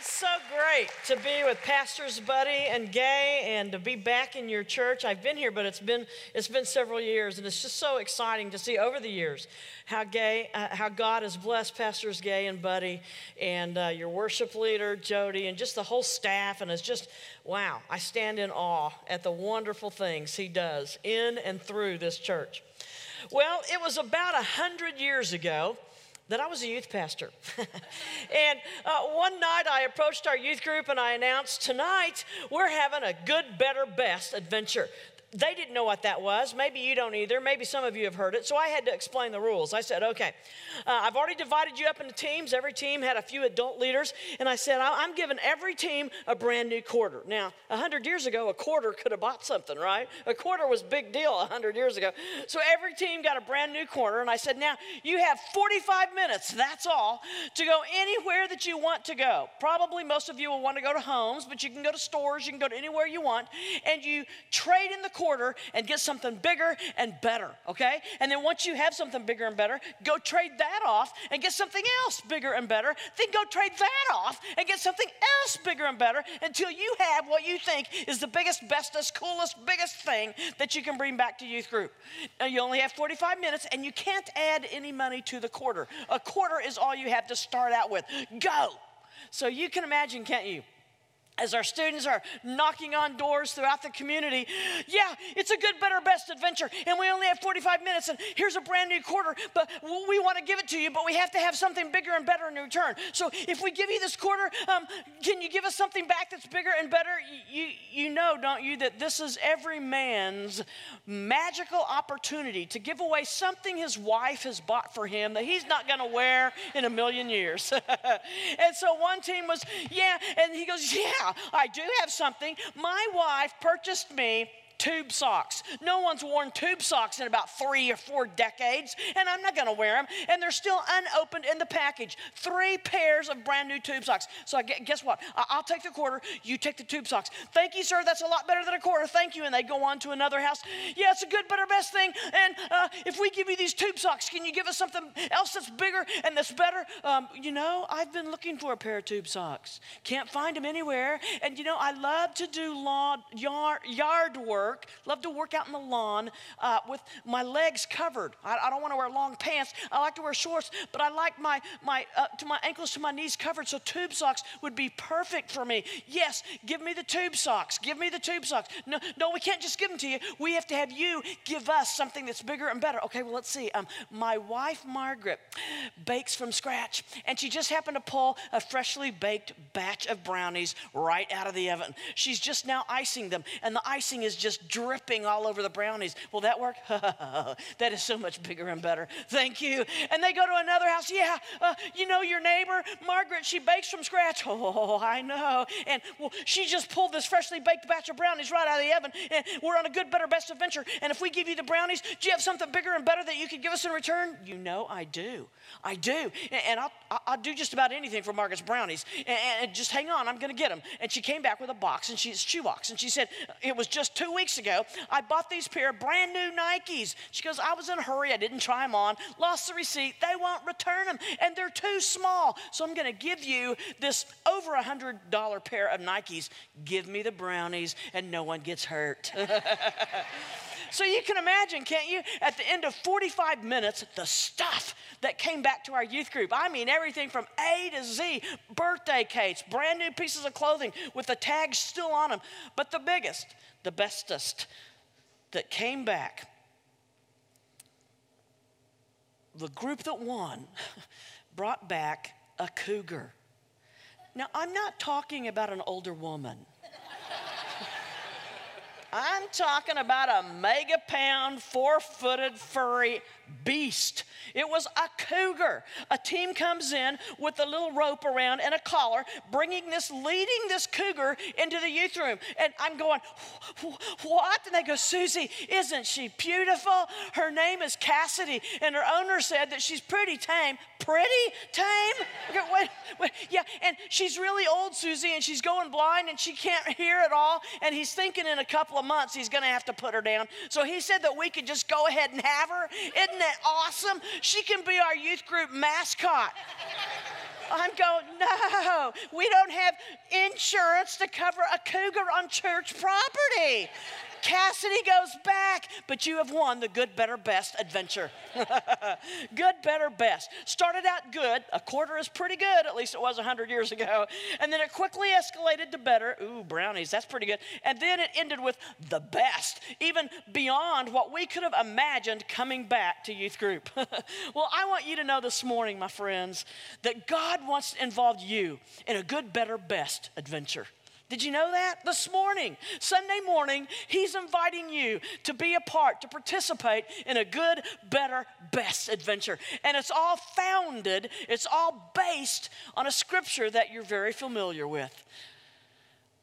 it's so great to be with Pastors Buddy and Gay and to be back in your church. I've been here, but it's been it's been several years, and it's just so exciting to see over the years how Gay, uh, how God has blessed Pastors Gay and Buddy, and uh, your worship leader Jody, and just the whole staff. And it's just wow! I stand in awe at the wonderful things He does in and through this church. Well, it was about a hundred years ago that I was a youth pastor. and uh, one night I approached our youth group and I announced, Tonight we're having a good, better, best adventure they didn't know what that was. Maybe you don't either. Maybe some of you have heard it. So I had to explain the rules. I said, okay, uh, I've already divided you up into teams. Every team had a few adult leaders. And I said, I'm giving every team a brand new quarter. Now, 100 years ago, a quarter could have bought something, right? A quarter was big deal 100 years ago. So every team got a brand new quarter. And I said, now you have 45 minutes, that's all, to go anywhere that you want to go. Probably most of you will want to go to homes, but you can go to stores, you can go to anywhere you want. And you trade in the quarter and get something bigger and better, okay? And then once you have something bigger and better, go trade that off and get something else bigger and better. Then go trade that off and get something else bigger and better until you have what you think is the biggest, bestest, coolest, biggest thing that you can bring back to youth group. Now, you only have 45 minutes and you can't add any money to the quarter. A quarter is all you have to start out with. Go! So you can imagine, can't you? As our students are knocking on doors throughout the community, yeah, it's a good, better, best adventure. And we only have 45 minutes, and here's a brand new quarter, but we want to give it to you, but we have to have something bigger and better in return. So if we give you this quarter, um, can you give us something back that's bigger and better? You, you know, don't you, that this is every man's magical opportunity to give away something his wife has bought for him that he's not going to wear in a million years. and so one team was, yeah, and he goes, yeah. I do have something. My wife purchased me tube socks. No one's worn tube socks in about three or four decades, and I'm not gonna wear them. And they're still unopened in the package. Three pairs of brand new tube socks. So I guess what? I'll take the quarter, you take the tube socks. Thank you, sir. That's a lot better than a quarter. Thank you. And they go on to another house. Yeah, it's a good, better, best thing. And uh, if we give you these tube socks, can you give us something else that's bigger and that's better? Um, you know, I've been looking for a pair of tube socks. Can't find them anywhere. And you know, I love to do lawn, yard, yard work work, love to work out in the lawn uh, with my legs covered. I, I don't want to wear long pants. I like to wear shorts, but I like my, my, uh, to my ankles to my knees covered, so tube socks would be perfect for me. Yes, give me the tube socks. Give me the tube socks. No, no, we can't just give them to you. We have to have you give us something that's bigger and better. Okay, well, let's see. Um, my wife, Margaret, bakes from scratch, and she just happened to pull a freshly baked batch of brownies right out of the oven. She's just now icing them, and the icing is just dripping all over the brownies. Will that work? that is so much bigger and better. Thank you. And they go to another house. Yeah, uh, you know your neighbor, Margaret, she bakes from scratch. Oh, I know. And well, she just pulled this freshly baked batch of brownies right out of the oven. And we're on a good, better, best adventure. And if we give you the brownies, do you have something bigger and better that you could give us in return? You know I do. I do. And I'll, I'll do just about anything for Margaret's brownies. And, and just hang on, I'm going to get them. And she came back with a box, and she's shoebox. And she said, It was just two weeks ago. I bought these pair of brand new Nikes. She goes, I was in a hurry. I didn't try them on. Lost the receipt. They won't return them. And they're too small. So I'm going to give you this over a $100 pair of Nikes. Give me the brownies, and no one gets hurt. So you can imagine, can't you? At the end of 45 minutes, the stuff that came back to our youth group. I mean, everything from A to Z birthday cakes, brand new pieces of clothing with the tags still on them. But the biggest, the bestest that came back, the group that won brought back a cougar. Now, I'm not talking about an older woman. I'm talking about a mega pound, four footed, furry beast. It was a cougar. A team comes in with a little rope around and a collar, bringing this, leading this cougar into the youth room. And I'm going, What? And they go, Susie, isn't she beautiful? Her name is Cassidy. And her owner said that she's pretty tame. Pretty tame? Go, wait, wait. Yeah, and she's really old, Susie, and she's going blind and she can't hear at all. And he's thinking in a couple of months he's going to have to put her down. So he said that we could just go ahead and have her. Isn't that awesome? She can be our youth group mascot. I'm going, no, we don't have insurance to cover a cougar on church property. Cassidy goes back, but you have won the good, better, best adventure. good, better, best. Started out good. A quarter is pretty good, at least it was 100 years ago. And then it quickly escalated to better. Ooh, brownies, that's pretty good. And then it ended with the best, even beyond what we could have imagined coming back to youth group. well, I want you to know this morning, my friends, that God wants to involve you in a good, better, best adventure. Did you know that? This morning, Sunday morning, he's inviting you to be a part, to participate in a good, better, best adventure. And it's all founded, it's all based on a scripture that you're very familiar with.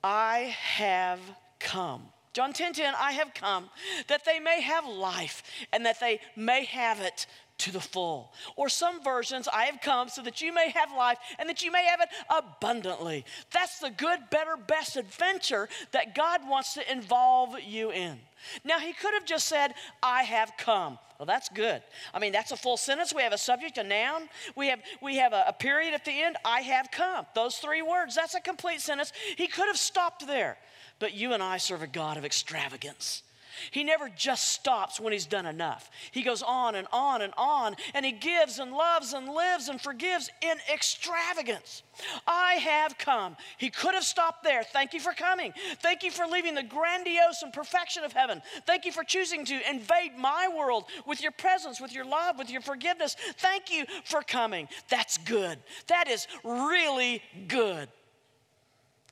I have come. John 10 10, I have come that they may have life and that they may have it to the full. Or some versions, I have come so that you may have life and that you may have it abundantly. That's the good, better, best adventure that God wants to involve you in. Now, he could have just said, I have come. Well, that's good. I mean, that's a full sentence. We have a subject, a noun. We have, we have a, a period at the end. I have come. Those three words, that's a complete sentence. He could have stopped there. But you and I serve a God of extravagance. He never just stops when he's done enough. He goes on and on and on, and he gives and loves and lives and forgives in extravagance. I have come. He could have stopped there. Thank you for coming. Thank you for leaving the grandiose and perfection of heaven. Thank you for choosing to invade my world with your presence, with your love, with your forgiveness. Thank you for coming. That's good. That is really good.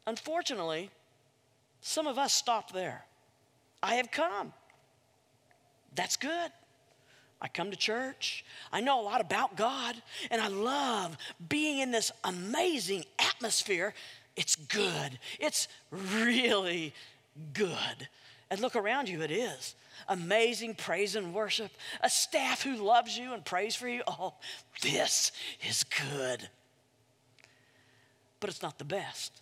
Unfortunately, some of us stop there. I have come. That's good. I come to church. I know a lot about God, and I love being in this amazing atmosphere. It's good. It's really good. And look around you, it is. Amazing praise and worship, a staff who loves you and prays for you. Oh, this is good. But it's not the best.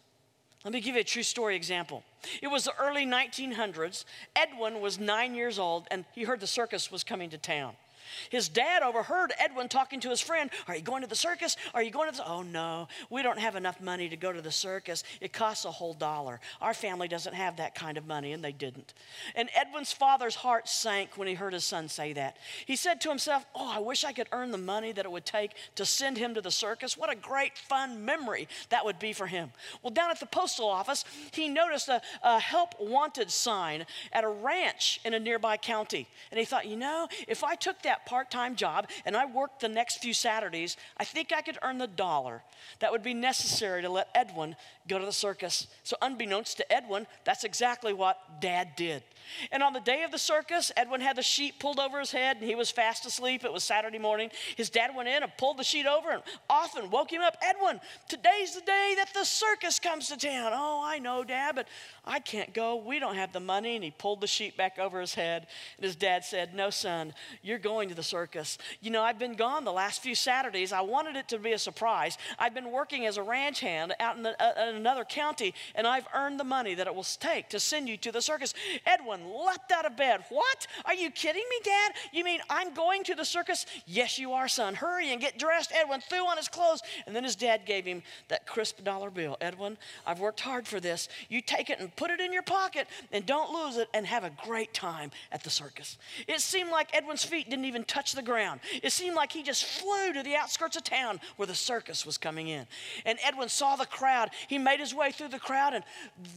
Let me give you a true story example. It was the early 1900s. Edwin was nine years old, and he heard the circus was coming to town. His dad overheard Edwin talking to his friend. Are you going to the circus? Are you going to the. Oh, no, we don't have enough money to go to the circus. It costs a whole dollar. Our family doesn't have that kind of money, and they didn't. And Edwin's father's heart sank when he heard his son say that. He said to himself, Oh, I wish I could earn the money that it would take to send him to the circus. What a great, fun memory that would be for him. Well, down at the postal office, he noticed a, a help wanted sign at a ranch in a nearby county. And he thought, You know, if I took that part time job and I worked the next few Saturdays, I think I could earn the dollar that would be necessary to let Edwin go to the circus. So, unbeknownst to Edwin, that's exactly what dad did. And on the day of the circus, Edwin had the sheet pulled over his head and he was fast asleep. It was Saturday morning. His dad went in and pulled the sheet over and often woke him up. Edwin, today's the day that the circus comes to town. Oh, I know, Dad, but I can't go. We don't have the money. And he pulled the sheet back over his head. And his dad said, No, son, you're going to the circus. You know, I've been gone the last few Saturdays. I wanted it to be a surprise. I've been working as a ranch hand out in, the, uh, in another county, and I've earned the money that it will take to send you to the circus. Edwin leapt out of bed. What? Are you kidding me, Dad? You mean I'm going to the circus? Yes, you are, son. Hurry and get dressed. Edwin threw on his clothes, and then his dad gave him that crisp dollar bill. Edwin, I've worked hard for this. You take it and put it in your pocket, and don't lose it, and have a great time at the circus. It seemed like Edwin's feet didn't even touch the ground. It seemed like he just flew to the outskirts of town where the circus was coming in. And Edwin saw the crowd. He made his way through the crowd, and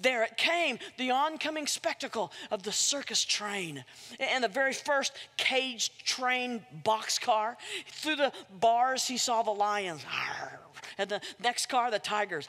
there it came the oncoming spectacle of the circus train. And the very first cage train boxcar. Through the bars, he saw the lions. And the next car, the tigers,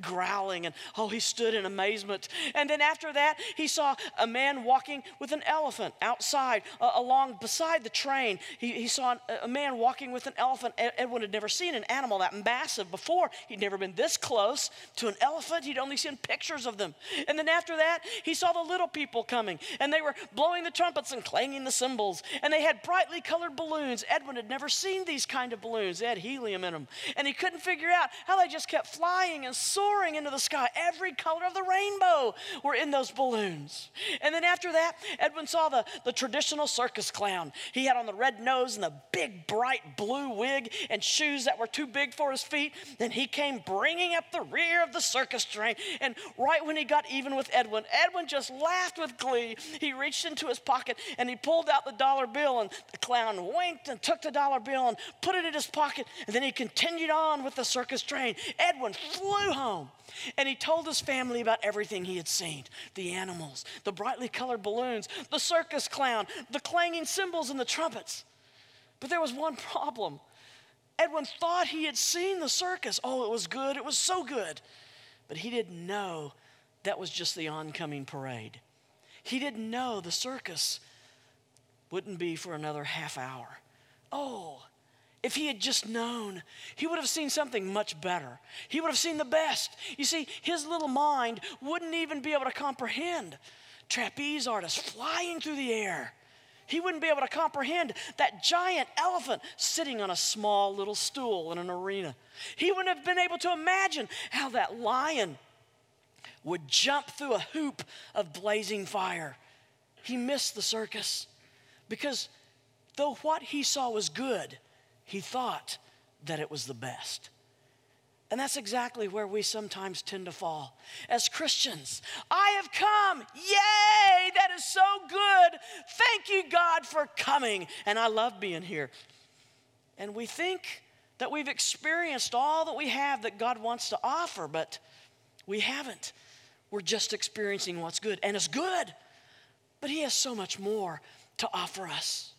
growling. And oh, he stood in amazement. And then after that, he saw a man walking with an elephant outside, uh, along beside the train. He, he saw an, a man walking with an elephant. Edwin had never seen an animal that massive before. He'd never been this close to an elephant. He'd only seen pictures of them. And then after that, he saw the little people coming, and they were blowing the trumpets and clanging the cymbals, and they had brightly colored balloons. Edwin had never seen these kind of balloons. They had helium in them. And he couldn't figure out how they just kept flying and soaring into the sky. Every color of the rainbow were in those balloons. And then after that, Edwin saw the, the traditional circus clown. He had on the red nose and the big, bright blue wig and shoes that were too big for his feet. Then he came bringing up the rear of the circus train. And right when he got even with Edwin, Edwin just laughed with glee. He reached into his pocket and he pulled out the dollar bill, and the clown winked and took the dollar bill and put it in his pocket. And then he continued on with the circus train. Edwin flew home and he told his family about everything he had seen the animals, the brightly colored balloons, the circus clown, the clanging cymbals, and the trumpets. But there was one problem. Edwin thought he had seen the circus. Oh, it was good. It was so good. But he didn't know that was just the oncoming parade. He didn't know the circus wouldn't be for another half hour. Oh, if he had just known, he would have seen something much better. He would have seen the best. You see, his little mind wouldn't even be able to comprehend trapeze artists flying through the air. He wouldn't be able to comprehend that giant elephant sitting on a small little stool in an arena. He wouldn't have been able to imagine how that lion would jump through a hoop of blazing fire. He missed the circus because though what he saw was good, he thought that it was the best. And that's exactly where we sometimes tend to fall. As Christians, I have come. Yay! That is so good. Thank you, God, for coming. And I love being here. And we think that we've experienced all that we have that God wants to offer, but we haven't. We're just experiencing what's good. And it's good, but He has so much more to offer us.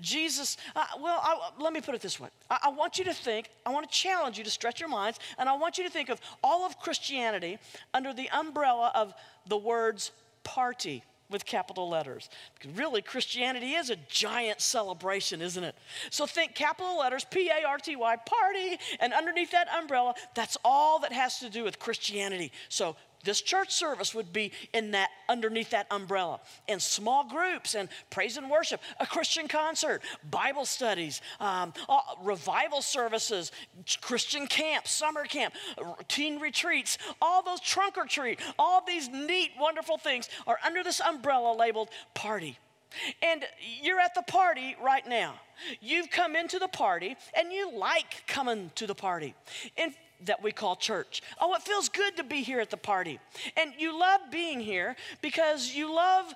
Jesus, uh, well, I, let me put it this way. I, I want you to think, I want to challenge you to stretch your minds, and I want you to think of all of Christianity under the umbrella of the words party with capital letters. Really, Christianity is a giant celebration, isn't it? So think capital letters, P A R T Y, party, and underneath that umbrella, that's all that has to do with Christianity. So this church service would be in that underneath that umbrella in small groups and praise and worship a christian concert bible studies um, revival services christian camp summer camp teen retreats all those trunk or treat all these neat wonderful things are under this umbrella labeled party and you're at the party right now. You've come into the party and you like coming to the party. In that we call church. Oh, it feels good to be here at the party. And you love being here because you love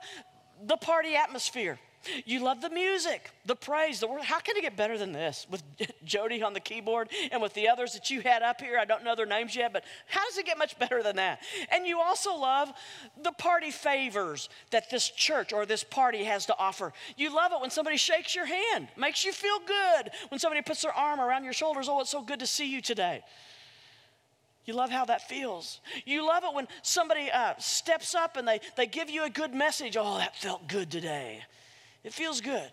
the party atmosphere. You love the music, the praise, the word. How can it get better than this with Jody on the keyboard and with the others that you had up here? I don't know their names yet, but how does it get much better than that? And you also love the party favors that this church or this party has to offer. You love it when somebody shakes your hand, makes you feel good. When somebody puts their arm around your shoulders, oh, it's so good to see you today. You love how that feels. You love it when somebody uh, steps up and they, they give you a good message. Oh, that felt good today. It feels good.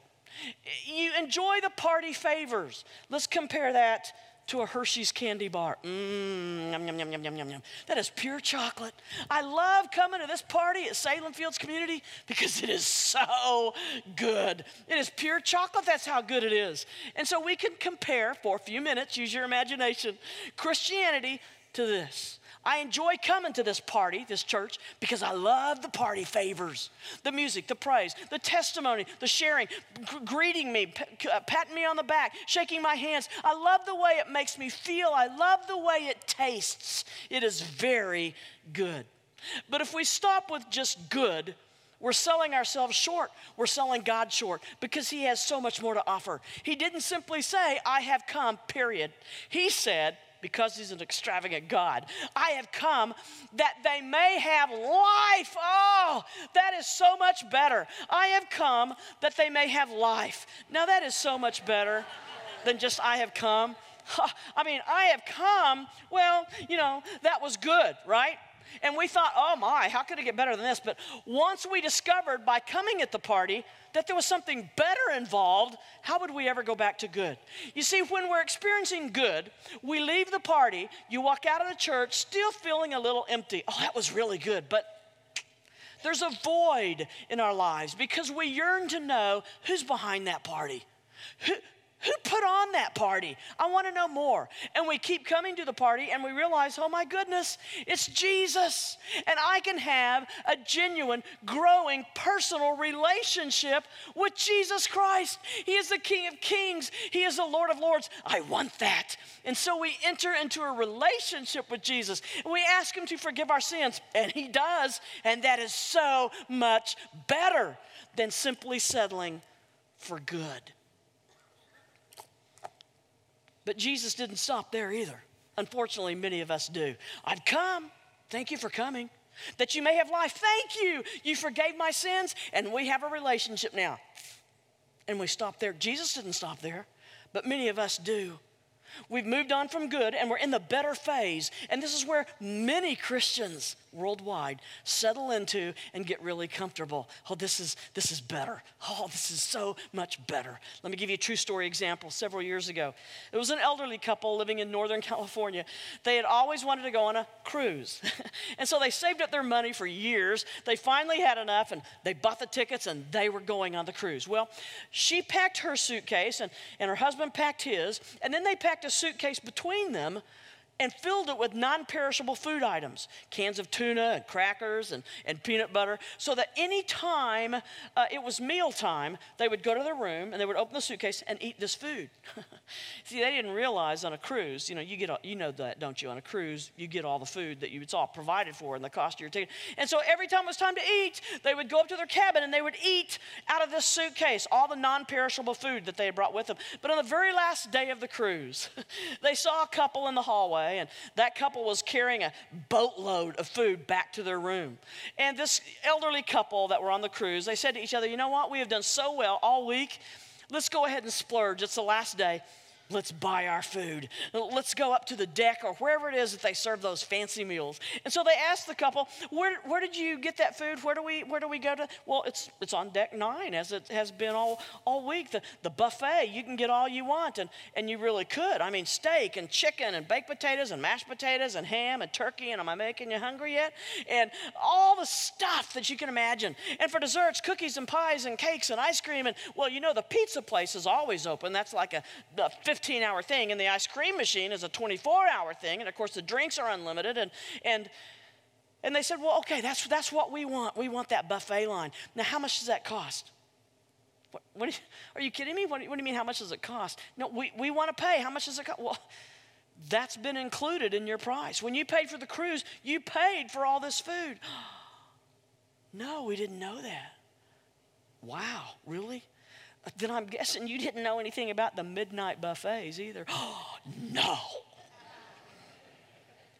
You enjoy the party favors. Let's compare that to a Hershey's candy bar. Mmm, yum, yum, yum, yum, yum, yum. Yum. That is pure chocolate. I love coming to this party at Salem Fields Community because it is so good. It is pure chocolate. That's how good it is. And so we can compare for a few minutes, use your imagination, Christianity to this. I enjoy coming to this party, this church, because I love the party favors the music, the praise, the testimony, the sharing, g- greeting me, p- uh, patting me on the back, shaking my hands. I love the way it makes me feel. I love the way it tastes. It is very good. But if we stop with just good, we're selling ourselves short. We're selling God short because He has so much more to offer. He didn't simply say, I have come, period. He said, because he's an extravagant God. I have come that they may have life. Oh, that is so much better. I have come that they may have life. Now, that is so much better than just I have come. I mean, I have come, well, you know, that was good, right? And we thought, oh my, how could it get better than this? But once we discovered by coming at the party that there was something better involved, how would we ever go back to good? You see, when we're experiencing good, we leave the party, you walk out of the church still feeling a little empty. Oh, that was really good, but there's a void in our lives because we yearn to know who's behind that party. Who, Who put on that party? I want to know more. And we keep coming to the party and we realize, oh my goodness, it's Jesus. And I can have a genuine, growing, personal relationship with Jesus Christ. He is the King of Kings, He is the Lord of Lords. I want that. And so we enter into a relationship with Jesus we ask Him to forgive our sins, and He does. And that is so much better than simply settling for good. But Jesus didn't stop there either. Unfortunately, many of us do. I've come. Thank you for coming. That you may have life. Thank you. You forgave my sins, and we have a relationship now. And we stop there. Jesus didn't stop there, but many of us do. We've moved on from good and we're in the better phase. And this is where many Christians worldwide settle into and get really comfortable. Oh, this is this is better. Oh, this is so much better. Let me give you a true story example. Several years ago, it was an elderly couple living in Northern California. They had always wanted to go on a cruise, and so they saved up their money for years. They finally had enough, and they bought the tickets, and they were going on the cruise. Well, she packed her suitcase, and, and her husband packed his, and then they packed a suitcase between them and filled it with non perishable food items cans of tuna and crackers and, and peanut butter so that anytime uh, it was mealtime, they would go to their room and they would open the suitcase and eat this food. See, they didn't realize on a cruise, you know, you get, all, you know that, don't you? On a cruise, you get all the food that you, it's all provided for and the cost of your ticket. And so every time it was time to eat, they would go up to their cabin and they would eat out of this suitcase all the non perishable food that they had brought with them. But on the very last day of the cruise, they saw a couple in the hallway and that couple was carrying a boatload of food back to their room. And this elderly couple that were on the cruise, they said to each other, You know what? We have done so well all week. Let's go ahead and splurge. It's the last day let's buy our food. Let's go up to the deck or wherever it is that they serve those fancy meals. And so they asked the couple, where, where did you get that food? Where do we where do we go to? Well, it's it's on deck nine as it has been all, all week. The, the buffet, you can get all you want, and, and you really could. I mean, steak and chicken and baked potatoes and mashed potatoes and ham and turkey, and am I making you hungry yet? And all the stuff that you can imagine. And for desserts, cookies and pies and cakes and ice cream. And well, you know, the pizza place is always open. That's like a, a 15 hour thing, and the ice cream machine is a 24 hour thing, and of course the drinks are unlimited. And, and, and they said, Well, okay, that's, that's what we want. We want that buffet line. Now, how much does that cost? What, what, are you kidding me? What, what, do you mean, how much does it cost? No, we, we want to pay. How much does it cost? Well, that's been included in your price. When you paid for the cruise, you paid for all this food. no, we didn't know that. Wow, really? Then I'm guessing you didn't know anything about the midnight buffets either. Oh, no.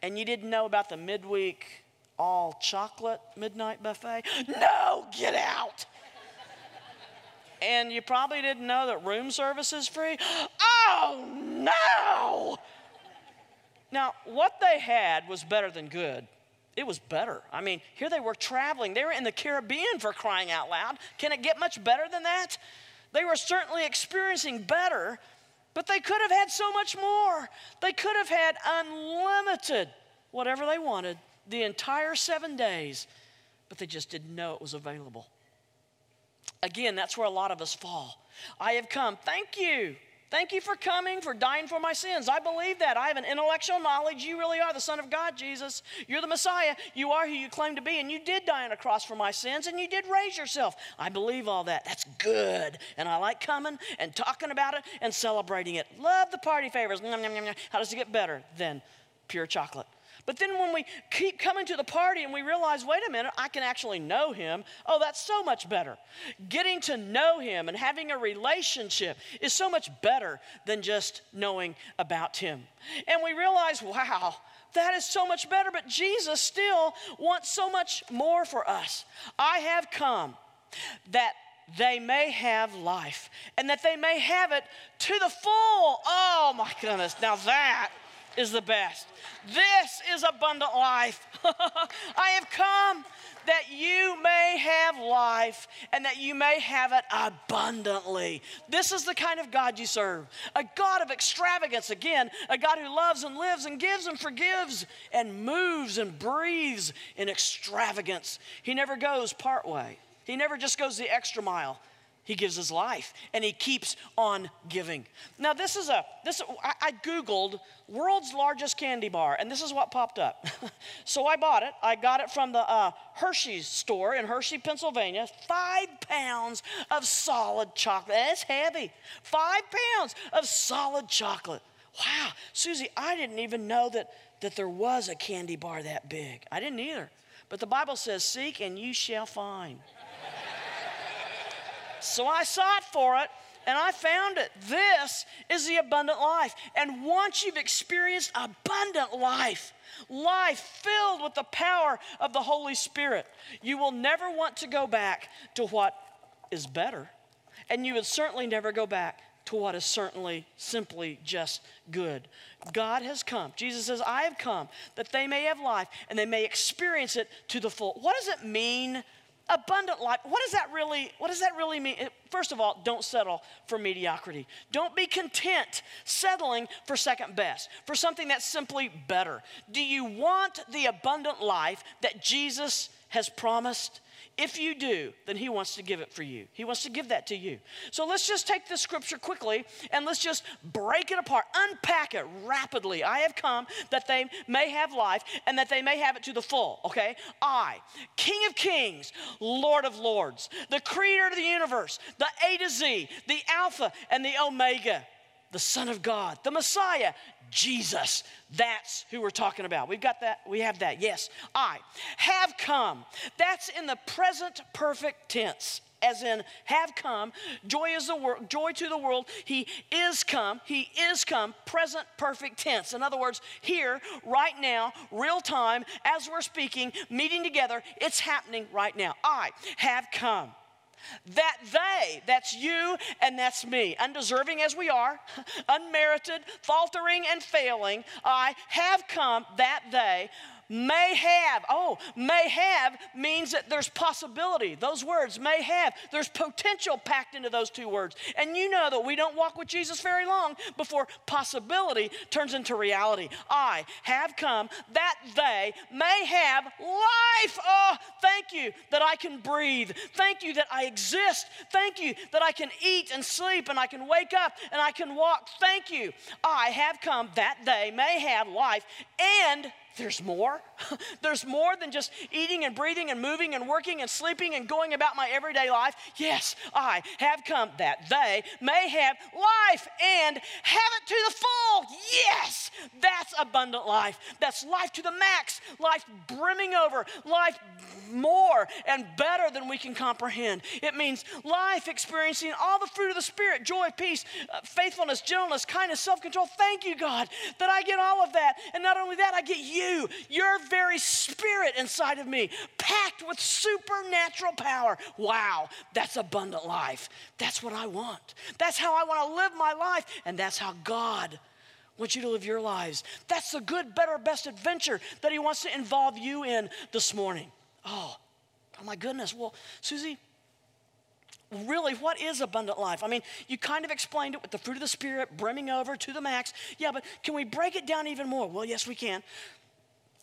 And you didn't know about the midweek all chocolate midnight buffet? No, get out. and you probably didn't know that room service is free? Oh, no. Now, what they had was better than good. It was better. I mean, here they were traveling. They were in the Caribbean for crying out loud. Can it get much better than that? They were certainly experiencing better, but they could have had so much more. They could have had unlimited whatever they wanted the entire seven days, but they just didn't know it was available. Again, that's where a lot of us fall. I have come. Thank you. Thank you for coming, for dying for my sins. I believe that. I have an intellectual knowledge. You really are the Son of God, Jesus. You're the Messiah. You are who you claim to be, and you did die on a cross for my sins, and you did raise yourself. I believe all that. That's good. And I like coming and talking about it and celebrating it. Love the party favors. How does it get better than pure chocolate? But then when we keep coming to the party and we realize, wait a minute, I can actually know him, oh, that's so much better. Getting to know him and having a relationship is so much better than just knowing about him. And we realize, wow, that is so much better, but Jesus still wants so much more for us. I have come that they may have life and that they may have it to the full. Oh my goodness, now that is the best. This is abundant life. I have come that you may have life and that you may have it abundantly. This is the kind of God you serve a God of extravagance, again, a God who loves and lives and gives and forgives and moves and breathes in extravagance. He never goes part way, He never just goes the extra mile. He gives his life and he keeps on giving. Now, this is a, this, I, I Googled world's largest candy bar and this is what popped up. so I bought it. I got it from the uh, Hershey's store in Hershey, Pennsylvania. Five pounds of solid chocolate. That's heavy. Five pounds of solid chocolate. Wow, Susie, I didn't even know that, that there was a candy bar that big. I didn't either. But the Bible says, Seek and you shall find. So I sought for it and I found it. This is the abundant life. And once you've experienced abundant life, life filled with the power of the Holy Spirit, you will never want to go back to what is better. And you would certainly never go back to what is certainly simply just good. God has come. Jesus says, I have come that they may have life and they may experience it to the full. What does it mean abundant life. What does that really what does that really mean? First of all don't settle for mediocrity. Don't be content settling for second best for something that's simply better. Do you want the abundant life that jesus has promised if you do, then He wants to give it for you. He wants to give that to you. So let's just take this scripture quickly and let's just break it apart, unpack it rapidly. I have come that they may have life and that they may have it to the full, okay? I, King of Kings, Lord of Lords, the creator of the universe, the A to Z, the Alpha and the Omega the Son of God, the Messiah, Jesus. That's who we're talking about. We've got that. We have that. Yes, I have come. That's in the present perfect tense. As in, have come, joy is the world, joy to the world. He is come, he is come, present perfect tense. In other words, here, right now, real time, as we're speaking, meeting together, it's happening right now. I have come. That they, that's you and that's me, undeserving as we are, unmerited, faltering and failing, I have come that they May have, oh, may have means that there's possibility. Those words, may have, there's potential packed into those two words. And you know that we don't walk with Jesus very long before possibility turns into reality. I have come that they may have life. Oh, thank you that I can breathe. Thank you that I exist. Thank you that I can eat and sleep and I can wake up and I can walk. Thank you. I have come that they may have life and there's more. There's more than just eating and breathing and moving and working and sleeping and going about my everyday life. Yes, I have come that they may have life and have it to the full. Yes, that's abundant life. That's life to the max, life brimming over, life more and better than we can comprehend. It means life experiencing all the fruit of the Spirit joy, peace, uh, faithfulness, gentleness, kindness, self control. Thank you, God, that I get all of that. And not only that, I get you you, your very spirit inside of me, packed with supernatural power. Wow, that's abundant life. That's what I want. That's how I want to live my life, and that's how God wants you to live your lives. That's the good, better, best adventure that He wants to involve you in this morning. Oh, oh my goodness. Well, Susie, really, what is abundant life? I mean, you kind of explained it with the fruit of the Spirit brimming over to the max. Yeah, but can we break it down even more? Well, yes, we can.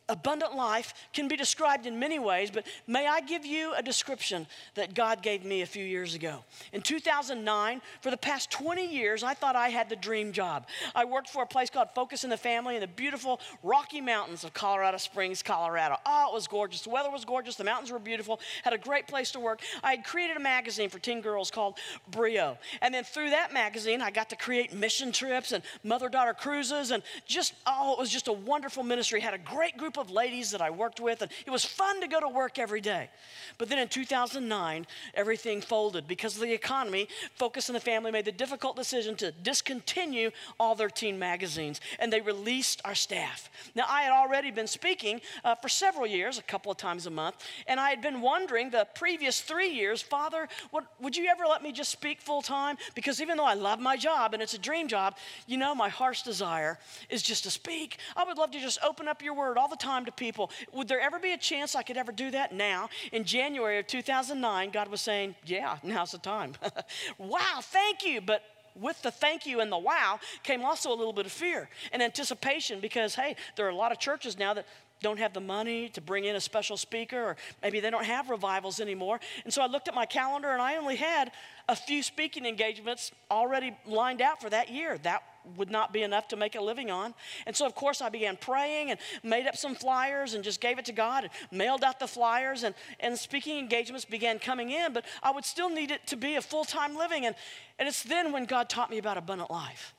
Abundant life can be described in many ways, but may I give you a description that God gave me a few years ago? In 2009, for the past 20 years, I thought I had the dream job. I worked for a place called Focus on the Family in the beautiful Rocky Mountains of Colorado Springs, Colorado. Oh, it was gorgeous. The weather was gorgeous. The mountains were beautiful. Had a great place to work. I had created a magazine for teen girls called Brio. And then through that magazine, I got to create mission trips and mother daughter cruises and just, oh, it was just a wonderful ministry. Had a great group of ladies that I worked with, and it was fun to go to work every day. But then in 2009, everything folded because of the economy. Focus on the Family made the difficult decision to discontinue all their teen magazines, and they released our staff. Now, I had already been speaking uh, for several years, a couple of times a month, and I had been wondering the previous three years, Father, what, would you ever let me just speak full time? Because even though I love my job and it's a dream job, you know, my heart's desire is just to speak. I would love to just open up your word all the time to people. Would there ever be a chance I could ever do that? Now, in January of 2009, God was saying, Yeah, now's the time. wow, thank you. But with the thank you and the wow came also a little bit of fear and anticipation because, hey, there are a lot of churches now that don't have the money to bring in a special speaker, or maybe they don't have revivals anymore. And so I looked at my calendar and I only had a few speaking engagements already lined out for that year. That would not be enough to make a living on. And so, of course, I began praying and made up some flyers and just gave it to God and mailed out the flyers, and, and speaking engagements began coming in, but I would still need it to be a full time living. And, and it's then when God taught me about abundant life.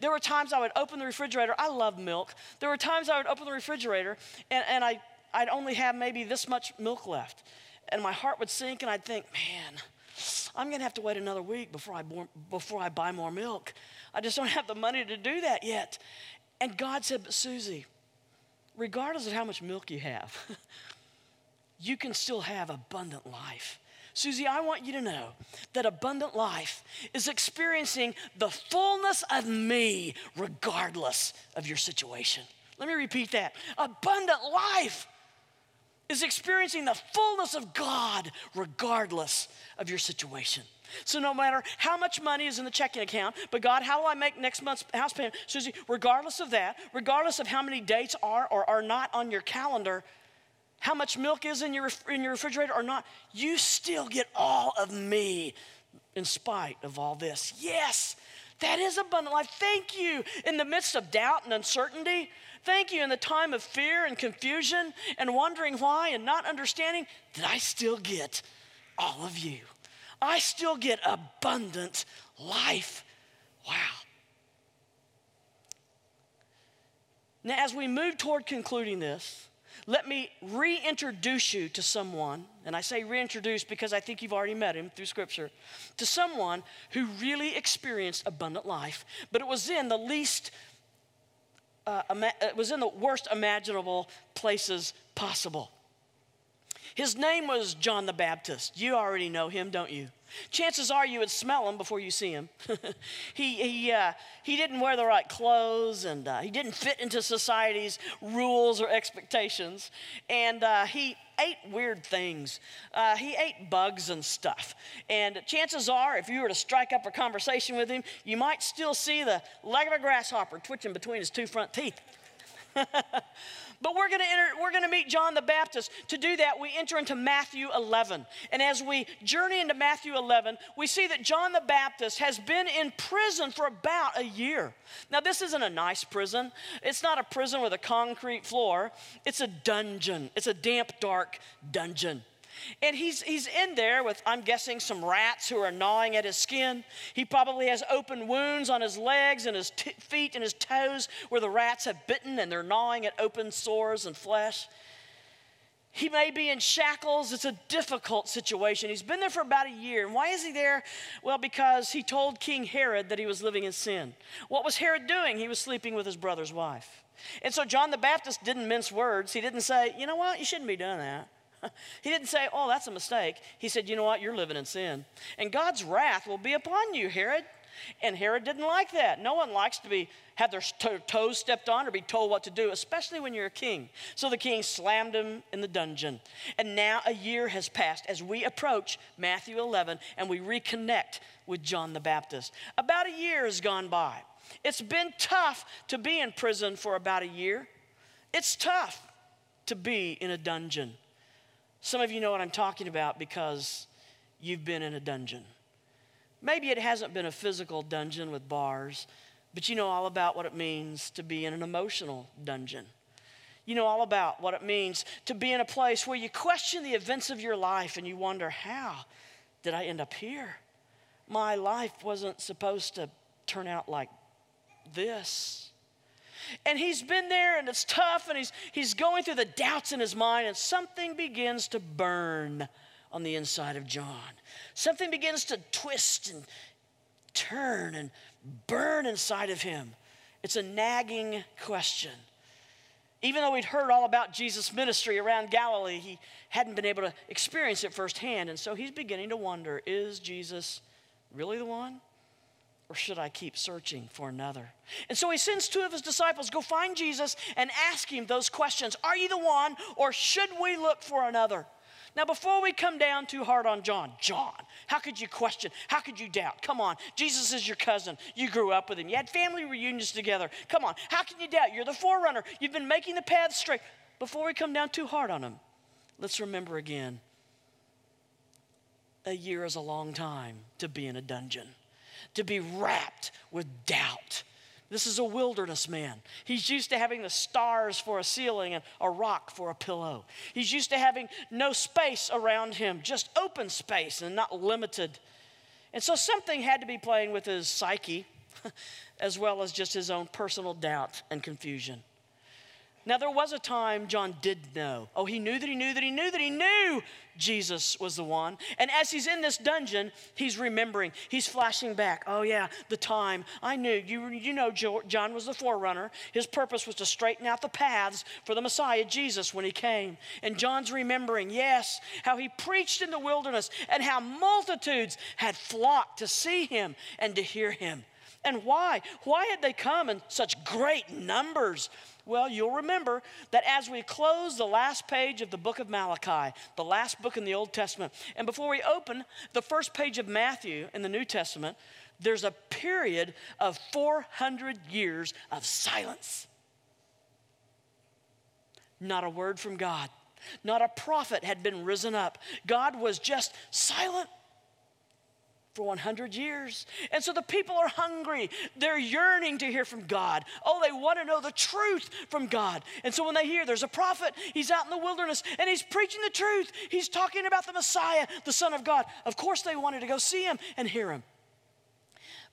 There were times I would open the refrigerator. I love milk. There were times I would open the refrigerator and, and I, I'd only have maybe this much milk left. And my heart would sink and I'd think, man, I'm going to have to wait another week before I, before I buy more milk. I just don't have the money to do that yet. And God said, But Susie, regardless of how much milk you have, you can still have abundant life. Susie, I want you to know that abundant life is experiencing the fullness of me regardless of your situation. Let me repeat that. Abundant life is experiencing the fullness of God regardless of your situation. So no matter how much money is in the checking account, but God, how will I make next month's house payment? Susie, regardless of that, regardless of how many dates are or are not on your calendar, how much milk is in your, in your refrigerator or not, you still get all of me in spite of all this. Yes, that is abundant life. Thank you in the midst of doubt and uncertainty. Thank you in the time of fear and confusion and wondering why and not understanding that I still get all of you. I still get abundant life. Wow. Now, as we move toward concluding this, let me reintroduce you to someone, and I say reintroduce because I think you've already met him through Scripture, to someone who really experienced abundant life, but it was in the least, uh, it was in the worst imaginable places possible. His name was John the Baptist. You already know him, don't you? Chances are you would smell him before you see him. he, he, uh, he didn't wear the right clothes and uh, he didn't fit into society's rules or expectations. And uh, he ate weird things. Uh, he ate bugs and stuff. And chances are, if you were to strike up a conversation with him, you might still see the leg of a grasshopper twitching between his two front teeth. But we're going to enter, we're going to meet John the Baptist. To do that, we enter into Matthew 11. And as we journey into Matthew 11, we see that John the Baptist has been in prison for about a year. Now, this isn't a nice prison. It's not a prison with a concrete floor. It's a dungeon. It's a damp, dark dungeon. And he's, he's in there with, I'm guessing, some rats who are gnawing at his skin. He probably has open wounds on his legs and his t- feet and his toes where the rats have bitten and they're gnawing at open sores and flesh. He may be in shackles. It's a difficult situation. He's been there for about a year. And why is he there? Well, because he told King Herod that he was living in sin. What was Herod doing? He was sleeping with his brother's wife. And so John the Baptist didn't mince words. He didn't say, you know what, you shouldn't be doing that. he didn't say, Oh, that's a mistake. He said, You know what? You're living in sin. And God's wrath will be upon you, Herod. And Herod didn't like that. No one likes to be have their toes stepped on or be told what to do, especially when you're a king. So the king slammed him in the dungeon. And now a year has passed as we approach Matthew 11 and we reconnect with John the Baptist. About a year has gone by. It's been tough to be in prison for about a year. It's tough to be in a dungeon. Some of you know what I'm talking about because you've been in a dungeon. Maybe it hasn't been a physical dungeon with bars, but you know all about what it means to be in an emotional dungeon. You know all about what it means to be in a place where you question the events of your life and you wonder, how did I end up here? My life wasn't supposed to turn out like this. And he's been there and it's tough and he's, he's going through the doubts in his mind and something begins to burn on the inside of John. Something begins to twist and turn and burn inside of him. It's a nagging question. Even though he'd heard all about Jesus' ministry around Galilee, he hadn't been able to experience it firsthand. And so he's beginning to wonder is Jesus really the one? Or should I keep searching for another? And so he sends two of his disciples, go find Jesus and ask him those questions Are you the one, or should we look for another? Now, before we come down too hard on John, John, how could you question? How could you doubt? Come on, Jesus is your cousin. You grew up with him. You had family reunions together. Come on, how can you doubt? You're the forerunner. You've been making the path straight. before we come down too hard on him, let's remember again a year is a long time to be in a dungeon, to be wrapped with doubt. This is a wilderness man. He's used to having the stars for a ceiling and a rock for a pillow. He's used to having no space around him, just open space and not limited. And so something had to be playing with his psyche, as well as just his own personal doubt and confusion. Now, there was a time John did know. Oh, he knew that he knew that he knew that he knew Jesus was the one. And as he's in this dungeon, he's remembering. He's flashing back. Oh, yeah, the time. I knew. You, you know, John was the forerunner. His purpose was to straighten out the paths for the Messiah, Jesus, when he came. And John's remembering, yes, how he preached in the wilderness and how multitudes had flocked to see him and to hear him. And why? Why had they come in such great numbers? Well, you'll remember that as we close the last page of the book of Malachi, the last book in the Old Testament, and before we open the first page of Matthew in the New Testament, there's a period of 400 years of silence. Not a word from God. Not a prophet had been risen up. God was just silent for 100 years. And so the people are hungry. They're yearning to hear from God. Oh, they want to know the truth from God. And so when they hear there's a prophet, he's out in the wilderness and he's preaching the truth. He's talking about the Messiah, the Son of God. Of course, they wanted to go see him and hear him.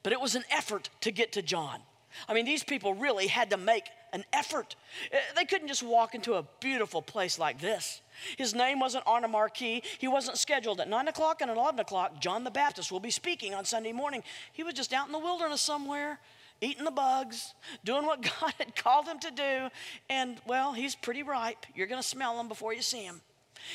But it was an effort to get to John. I mean, these people really had to make an effort. Eh, they couldn't just walk into a beautiful place like this. His name wasn't on a marquee. He wasn't scheduled at 9 o'clock and at 11 o'clock. John the Baptist will be speaking on Sunday morning. He was just out in the wilderness somewhere, eating the bugs, doing what God had called him to do. And, well, he's pretty ripe. You're going to smell him before you see him.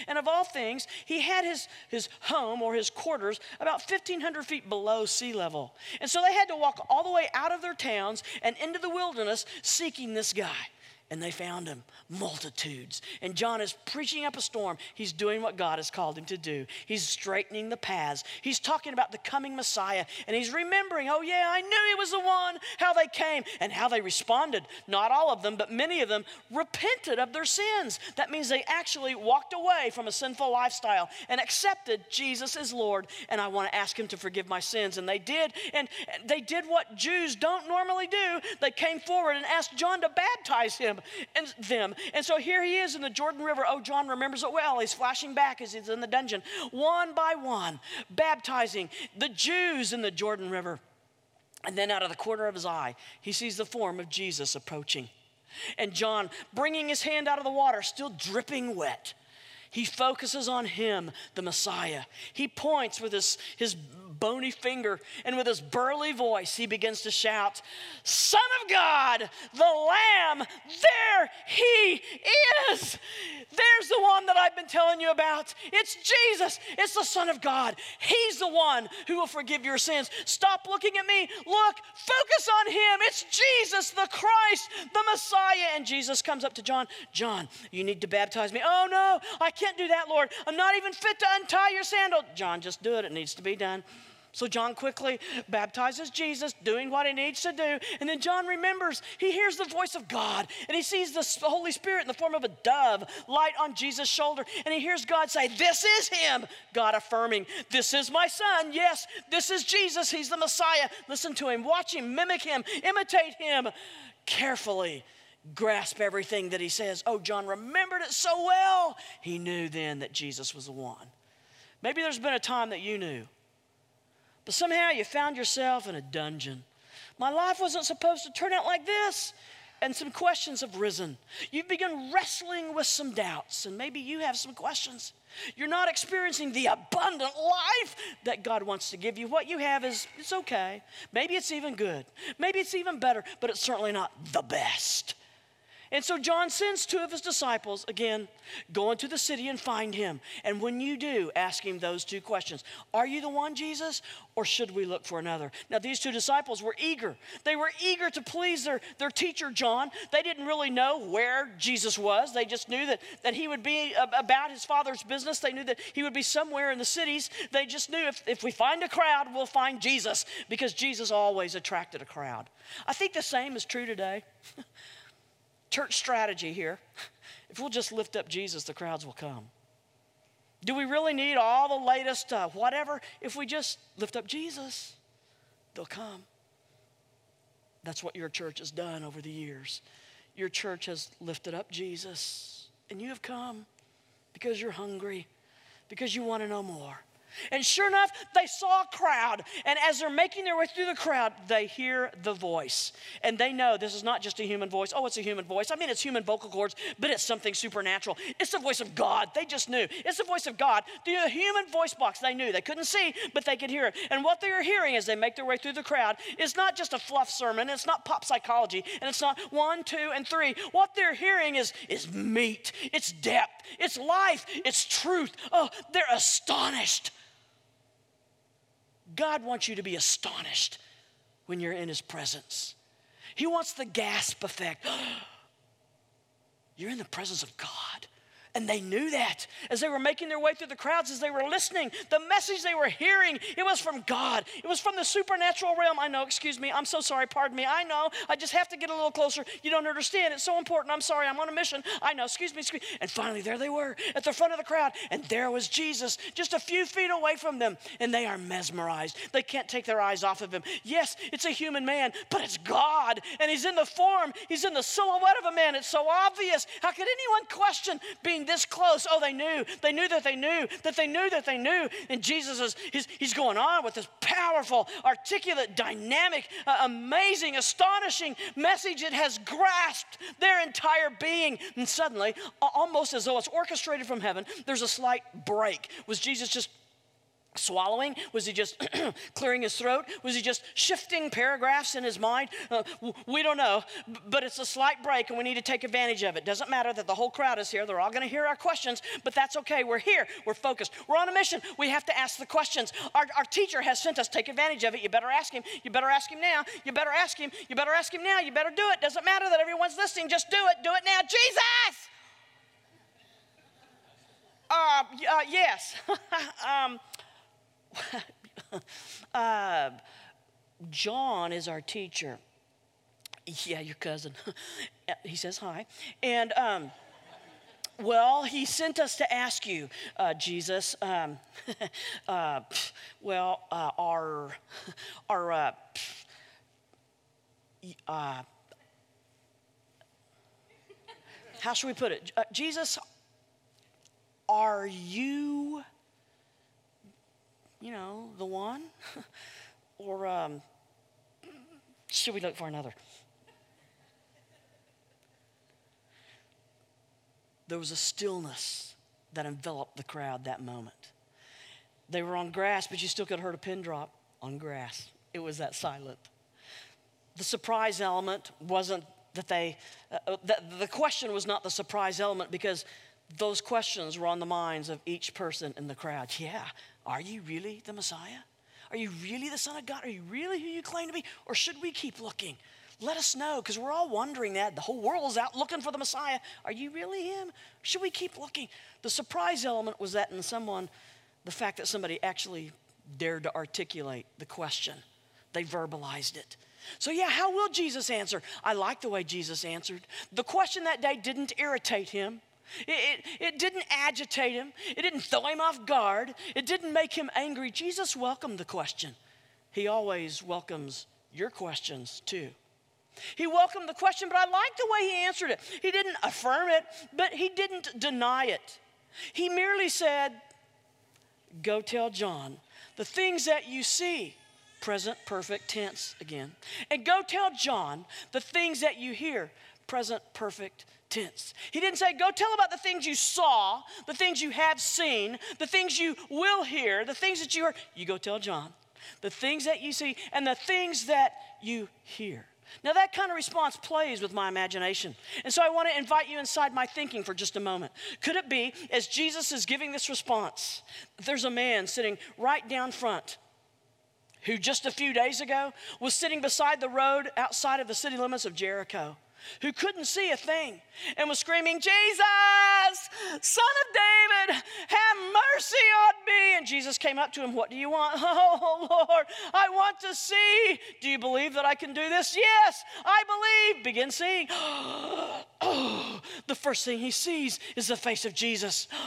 And of all things, he had his, his home or his quarters about 1,500 feet below sea level. And so they had to walk all the way out of their towns and into the wilderness seeking this guy and they found him. Multitudes. And john is preaching up a storm. He's doing what god has called him to do. He's straightening the paths. He's talking about the coming messiah and he's remembering oh yeah i knew he was the one how they came and how they responded. Not all of them but many of them repented of their sins. That means they actually walked away from a sinful lifestyle and accepted jesus as lord and i want to ask him to forgive my sins and they did. And they did what jews don't normally do. They came forward and asked john to baptize him him and them. And so here he is in the Jordan River. Oh, John remembers it well. He's flashing back as he's in the dungeon, one by one, baptizing the Jews in the Jordan River. And then out of the corner of his eye, he sees the form of Jesus approaching. And John, bringing his hand out of the water, still dripping wet, he focuses on him, the Messiah. He points with his, his bony finger, and with his burly voice, he begins to shout, Son of God, the Lamb, there he is. There's the one that I've been telling you about. It's Jesus, it's the Son of God. He's the one who will forgive your sins. Stop looking at me. Look, focus on him. It's Jesus, the Christ, the Messiah. And Jesus comes up to John, John, you need to baptize me. Oh, no, I can't do that, Lord. I'm not even fit to untie your sandal. John, just do it. It needs to be done. So John quickly baptizes Jesus, doing what he needs to do. And then John remembers, he hears the voice of God and he sees the Holy Spirit in the form of a dove light on Jesus' shoulder. And he hears God say, This is him. God affirming, This is my son. Yes, this is Jesus. He's the Messiah. Listen to him, watch him, mimic him, imitate him carefully grasp everything that he says. Oh, John remembered it so well. He knew then that Jesus was the one. Maybe there's been a time that you knew but somehow you found yourself in a dungeon. My life wasn't supposed to turn out like this. And some questions have risen. You've begun wrestling with some doubts, and maybe you have some questions. You're not experiencing the abundant life that God wants to give you. What you have is it's okay. Maybe it's even good. Maybe it's even better, but it's certainly not the best. And so John sends two of his disciples, again, go into the city and find him. And when you do, ask him those two questions Are you the one, Jesus, or should we look for another? Now, these two disciples were eager. They were eager to please their, their teacher, John. They didn't really know where Jesus was, they just knew that, that he would be about his father's business. They knew that he would be somewhere in the cities. They just knew if, if we find a crowd, we'll find Jesus, because Jesus always attracted a crowd. I think the same is true today. church strategy here If we'll just lift up Jesus, the crowds will come. Do we really need all the latest uh, whatever? If we just lift up Jesus, they'll come. That's what your church has done over the years. Your church has lifted up Jesus, and you have come because you're hungry, because you want to know more. And sure enough, they saw a crowd. And as they're making their way through the crowd, they hear the voice. And they know this is not just a human voice. Oh, it's a human voice. I mean, it's human vocal cords, but it's something supernatural. It's the voice of God. They just knew. It's the voice of God. The human voice box, they knew. They couldn't see, but they could hear it. And what they are hearing as they make their way through the crowd is not just a fluff sermon. It's not pop psychology. And it's not one, two, and three. What they're hearing is, is meat. It's depth. It's life. It's truth. Oh, they're astonished. God wants you to be astonished when you're in His presence. He wants the gasp effect. you're in the presence of God. And they knew that as they were making their way through the crowds, as they were listening. The message they were hearing, it was from God. It was from the supernatural realm. I know, excuse me, I'm so sorry, pardon me. I know, I just have to get a little closer. You don't understand. It's so important. I'm sorry, I'm on a mission. I know, excuse me, excuse me. And finally, there they were at the front of the crowd, and there was Jesus just a few feet away from them. And they are mesmerized. They can't take their eyes off of him. Yes, it's a human man, but it's God. And he's in the form, he's in the silhouette of a man. It's so obvious. How could anyone question being this close. Oh, they knew. They knew that they knew that they knew that they knew. And Jesus is he's, he's going on with this powerful, articulate, dynamic, uh, amazing, astonishing message. It has grasped their entire being. And suddenly, almost as though it's orchestrated from heaven, there's a slight break. Was Jesus just swallowing? Was he just clearing his throat? Was he just shifting paragraphs in his mind? Uh, we don't know, but it's a slight break and we need to take advantage of it. Doesn't matter that the whole crowd is here, they're all going to hear our questions, but that's okay. We're here, we're focused, we're on a mission. We have to ask the questions. Our, our teacher has sent us, take advantage of it. You better ask him, you better ask him now, you better ask him, you better ask him now, you better do it. Doesn't matter that everyone's listening, just do it, do it now. Jesus! Uh, uh yes. um, uh, John is our teacher. Yeah, your cousin. he says hi. And, um, well, he sent us to ask you, uh, Jesus. Um, uh, well, uh, our, our, uh, uh, how should we put it? Uh, Jesus, are you you know, the one? or um, should we look for another? There was a stillness that enveloped the crowd that moment. They were on grass, but you still could have heard a pin drop on grass. It was that silent. The surprise element wasn't that they, uh, uh the, the question was not the surprise element because those questions were on the minds of each person in the crowd. Yeah, are you really the Messiah? Are you really the Son of God? Are you really who you claim to be? Or should we keep looking? Let us know, because we're all wondering that. The whole world is out looking for the Messiah. Are you really him? Should we keep looking? The surprise element was that in someone, the fact that somebody actually dared to articulate the question, they verbalized it. So, yeah, how will Jesus answer? I like the way Jesus answered. The question that day didn't irritate him. It, it, it, didn't agitate him. It didn't throw him off guard. It didn't make him angry. Jesus welcomed the question. He always welcomes your questions too. He welcomed the question, but I like the way he answered it. He didn't affirm it, but he didn't deny it. He merely said, Go tell John the things that you see, present perfect tense again, and go tell John the things that you hear, present perfect tense. He didn't say, Go tell about the things you saw, the things you have seen, the things you will hear, the things that you heard. You go tell John the things that you see and the things that you hear. Now, that kind of response plays with my imagination. And so I want to invite you inside my thinking for just a moment. Could it be, as Jesus is giving this response, there's a man sitting right down front who just a few days ago was sitting beside the road outside of the city limits of Jericho? Who couldn't see a thing and was screaming, Jesus, son of David, have mercy on me. And Jesus came up to him, What do you want? Oh, Lord, I want to see. Do you believe that I can do this? Yes, I believe. Begin seeing. Oh, the first thing he sees is the face of Jesus.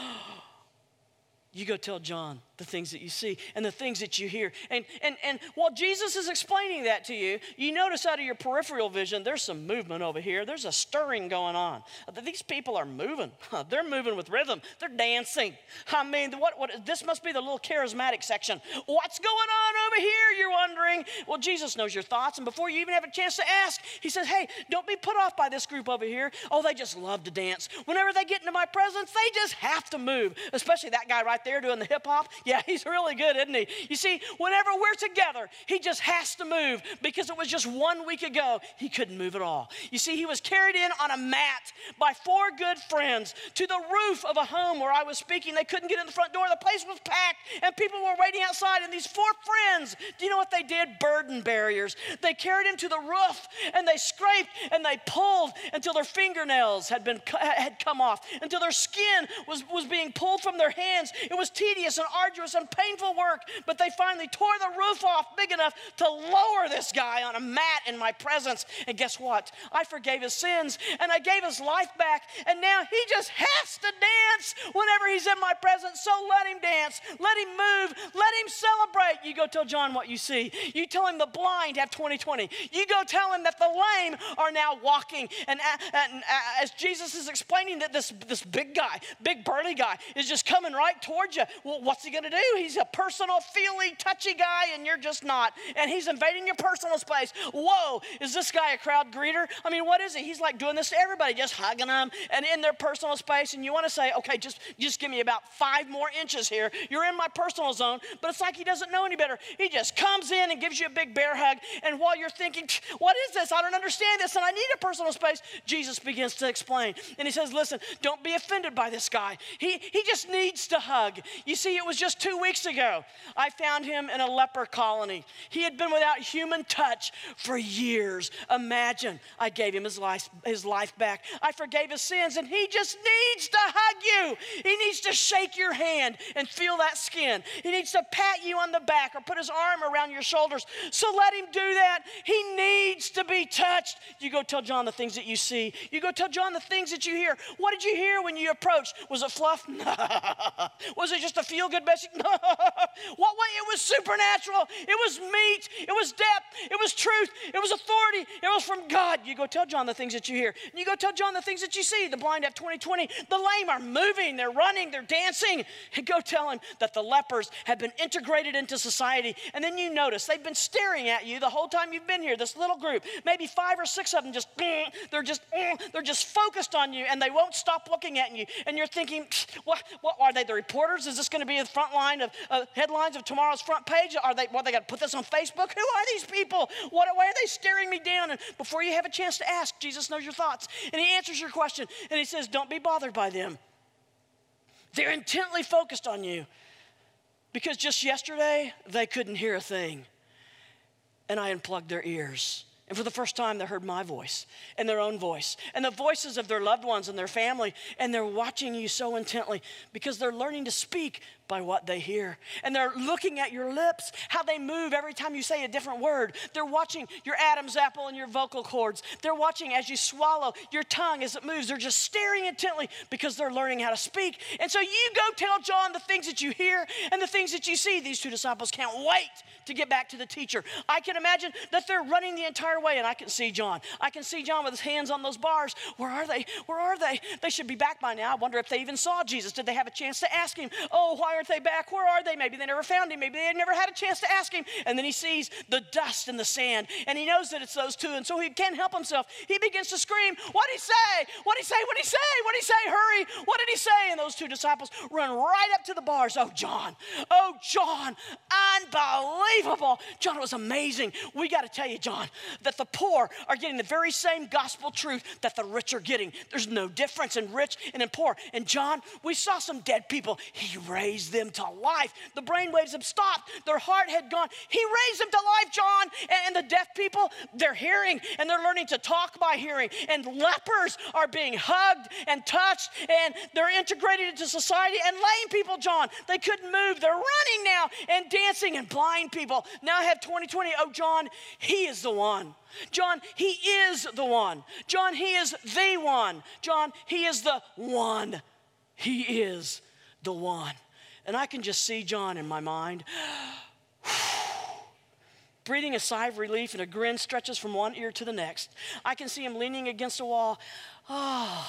You go tell John the things that you see and the things that you hear. And, and, and while Jesus is explaining that to you, you notice out of your peripheral vision, there's some movement over here. There's a stirring going on. These people are moving. They're moving with rhythm. They're dancing. I mean, what, what, this must be the little charismatic section. What's going on over here, you're wondering? Well, Jesus knows your thoughts. And before you even have a chance to ask, he says, hey, don't be put off by this group over here. Oh, they just love to dance. Whenever they get into my presence, they just have to move, especially that guy right there doing the hip hop? Yeah, he's really good, isn't he? You see, whenever we're together, he just has to move because it was just one week ago he couldn't move at all. You see, he was carried in on a mat by four good friends to the roof of a home where I was speaking. They couldn't get in the front door. The place was packed and people were waiting outside. And these four friends, do you know what they did? Burden barriers. They carried him to the roof and they scraped and they pulled until their fingernails had been had come off, until their skin was, was being pulled from their hands. It was tedious and arduous and painful work, but they finally tore the roof off big enough to lower this guy on a mat in my presence. And guess what? I forgave his sins and I gave his life back, and now he just has to dance whenever he's in my presence. So let him dance, let him move, let him celebrate. You go tell John what you see. You tell him the blind have 2020. You go tell him that the lame are now walking. And, uh, and uh, as Jesus is explaining that this, this big guy, big burly guy, is just coming right towards towards you. Well, what's he going to do? He's a personal, feely, touchy guy, and you're just not. And he's invading your personal space. Whoa, is this guy a crowd greeter? I mean, what is he? He's like doing this to everybody, just hugging them and in their personal space. And you want to say, okay, just, just give me about five more inches here. You're in my personal zone. But it's like he doesn't know any better. He just comes in and gives you a big bear hug. And while you're thinking, what is this? I don't understand this, and I need a personal space, Jesus begins to explain. And he says, listen, don't be offended by this guy. He, he just needs to hug. You see, it was just two weeks ago. I found him in a leper colony. He had been without human touch for years. Imagine, I gave him his life, his life back. I forgave his sins, and he just needs to hug you. He needs to shake your hand and feel that skin. He needs to pat you on the back or put his arm around your shoulders. So let him do that. He needs to be touched. You go tell John the things that you see. You go tell John the things that you hear. What did you hear when you approached? Was it fluff? Was it just a feel good message? what way? It was supernatural. It was meat. It was depth. It was truth. It was authority. It was from God. You go tell John the things that you hear. You go tell John the things that you see. The blind have 2020. The lame are moving. They're running. They're dancing. And go tell him that the lepers have been integrated into society. And then you notice they've been staring at you the whole time you've been here. This little group, maybe five or six of them, just they're just they're just focused on you, and they won't stop looking at you. And you're thinking, what? What are they? The reporters? reporters? Is this going to be the front line of uh, headlines of tomorrow's front page? Are they, what, they got to put this on Facebook? Who are these people? What, why are they staring me down? And before you have a chance to ask, Jesus knows your thoughts. And he answers your question. And he says, Don't be bothered by them. They're intently focused on you. Because just yesterday, they couldn't hear a thing. And I unplugged their ears. And for the first time, they heard my voice and their own voice and the voices of their loved ones and their family. And they're watching you so intently because they're learning to speak by what they hear. And they're looking at your lips, how they move every time you say a different word. They're watching your Adam's apple and your vocal cords. They're watching as you swallow your tongue as it moves. They're just staring intently because they're learning how to speak. And so you go tell John the things that you hear and the things that you see. These two disciples can't wait to get back to the teacher. I can imagine that they're running the entire way, and I can see John. I can see John with his hands on those bars. Where are they? Where are they? They should be back by now. I wonder if they even saw Jesus. Did they have a chance to ask him, Oh, why aren't they back? Where are they? Maybe they never found him. Maybe they never had a chance to ask him. And then he sees the dust and the sand, and he knows that it's those two, and so he can't help himself. He begins to scream, What did he say? What did he say? What did he say? What did he say? Hurry. What did he say? And those two disciples run right up to the bars. Oh, John. Oh, John. Unbelievable. John, it was amazing. We got to tell you, John, that the poor are getting the very same gospel truth that the rich are getting. There's no difference in rich and in poor. And John, we saw some dead people. He raised them to life. The brain waves have stopped, their heart had gone. He raised them to life, John. And the deaf people, they're hearing and they're learning to talk by hearing. And lepers are being hugged and touched and they're integrated into society. And lame people, John, they couldn't move. They're running now and dancing. And blind people now have 2020. Oh, John, He is the one. John, He is the one. John, He is the one. John, He is the one. He is the one. And I can just see John in my mind. Breathing a sigh of relief and a grin stretches from one ear to the next. I can see him leaning against a wall. Oh,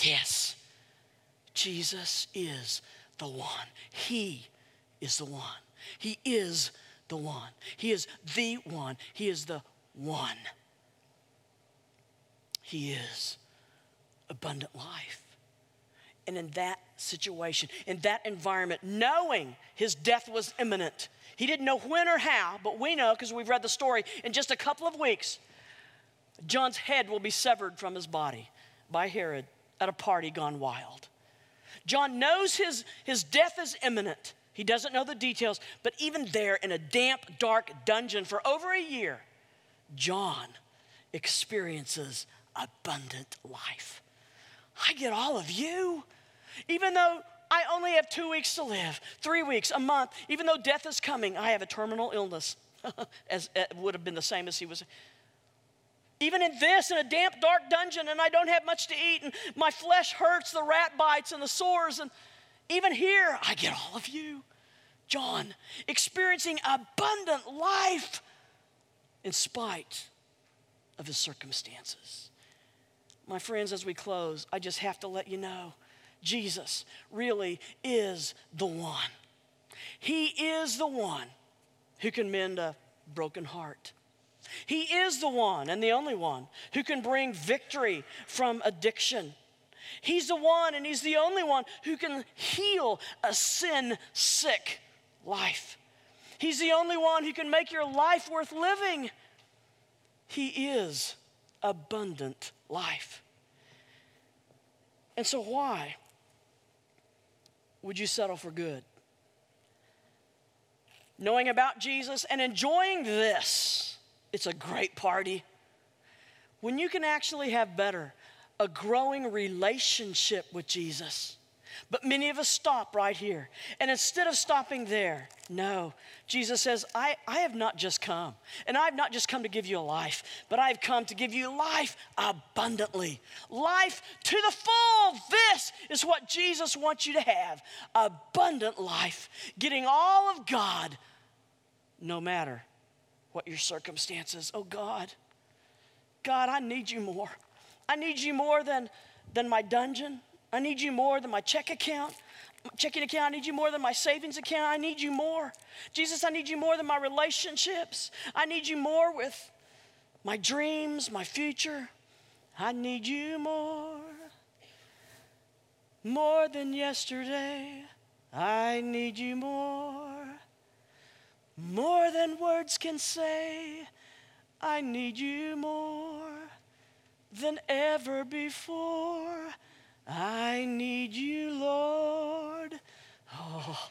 yes, Jesus is the one. He is the one. He is the one. He is the one. He is the one. He is abundant life. And in that situation, in that environment, knowing his death was imminent, he didn't know when or how, but we know because we've read the story in just a couple of weeks, John's head will be severed from his body by Herod at a party gone wild. John knows his, his death is imminent. He doesn't know the details, but even there in a damp, dark dungeon for over a year, John experiences abundant life. I get all of you. Even though I only have two weeks to live, three weeks, a month, even though death is coming, I have a terminal illness, as it would have been the same as he was. Even in this, in a damp, dark dungeon, and I don't have much to eat, and my flesh hurts, the rat bites and the sores, and even here, I get all of you. John, experiencing abundant life in spite of his circumstances. My friends, as we close, I just have to let you know Jesus really is the one. He is the one who can mend a broken heart. He is the one and the only one who can bring victory from addiction. He's the one and He's the only one who can heal a sin sick life. He's the only one who can make your life worth living. He is abundant life. And so, why would you settle for good? Knowing about Jesus and enjoying this, it's a great party. When you can actually have better, a growing relationship with Jesus but many of us stop right here. And instead of stopping there, no, Jesus says, I, I have not just come, and I have not just come to give you a life, but I've come to give you life abundantly, life to the full. This is what Jesus wants you to have abundant life, getting all of God, no matter what your circumstances. Oh, God, God, I need you more. I need you more than, than my dungeon. I need you more than my check account, My checking account. I need you more than my savings account. I need you more. Jesus, I need you more than my relationships. I need you more with my dreams, my future. I need you more. More than yesterday. I need you more. More than words can say. I need you more than ever before. I need you, Lord. Oh,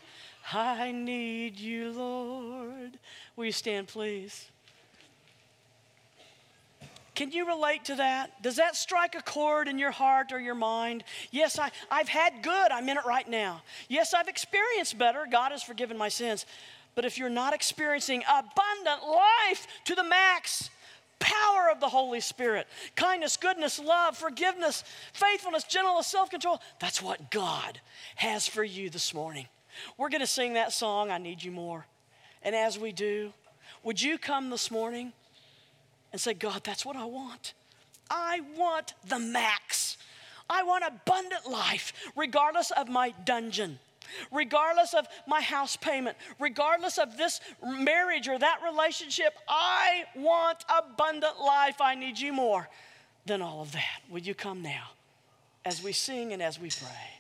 I need you, Lord. Will you stand, please? Can you relate to that? Does that strike a chord in your heart or your mind? Yes, I, I've had good. I'm in it right now. Yes, I've experienced better. God has forgiven my sins. But if you're not experiencing abundant life to the max, power of the Holy Spirit kindness, goodness, love, forgiveness, faithfulness, gentleness, self control. That's what God has for you this morning. We're going to sing that song, I Need You More. And as we do, would you come this morning and say, God, that's what I want? I want the max. I want abundant life, regardless of my dungeon regardless of my house payment, regardless of this marriage or that relationship, I want abundant life. I need you more than all of that. Would you come now as we sing and as we pray?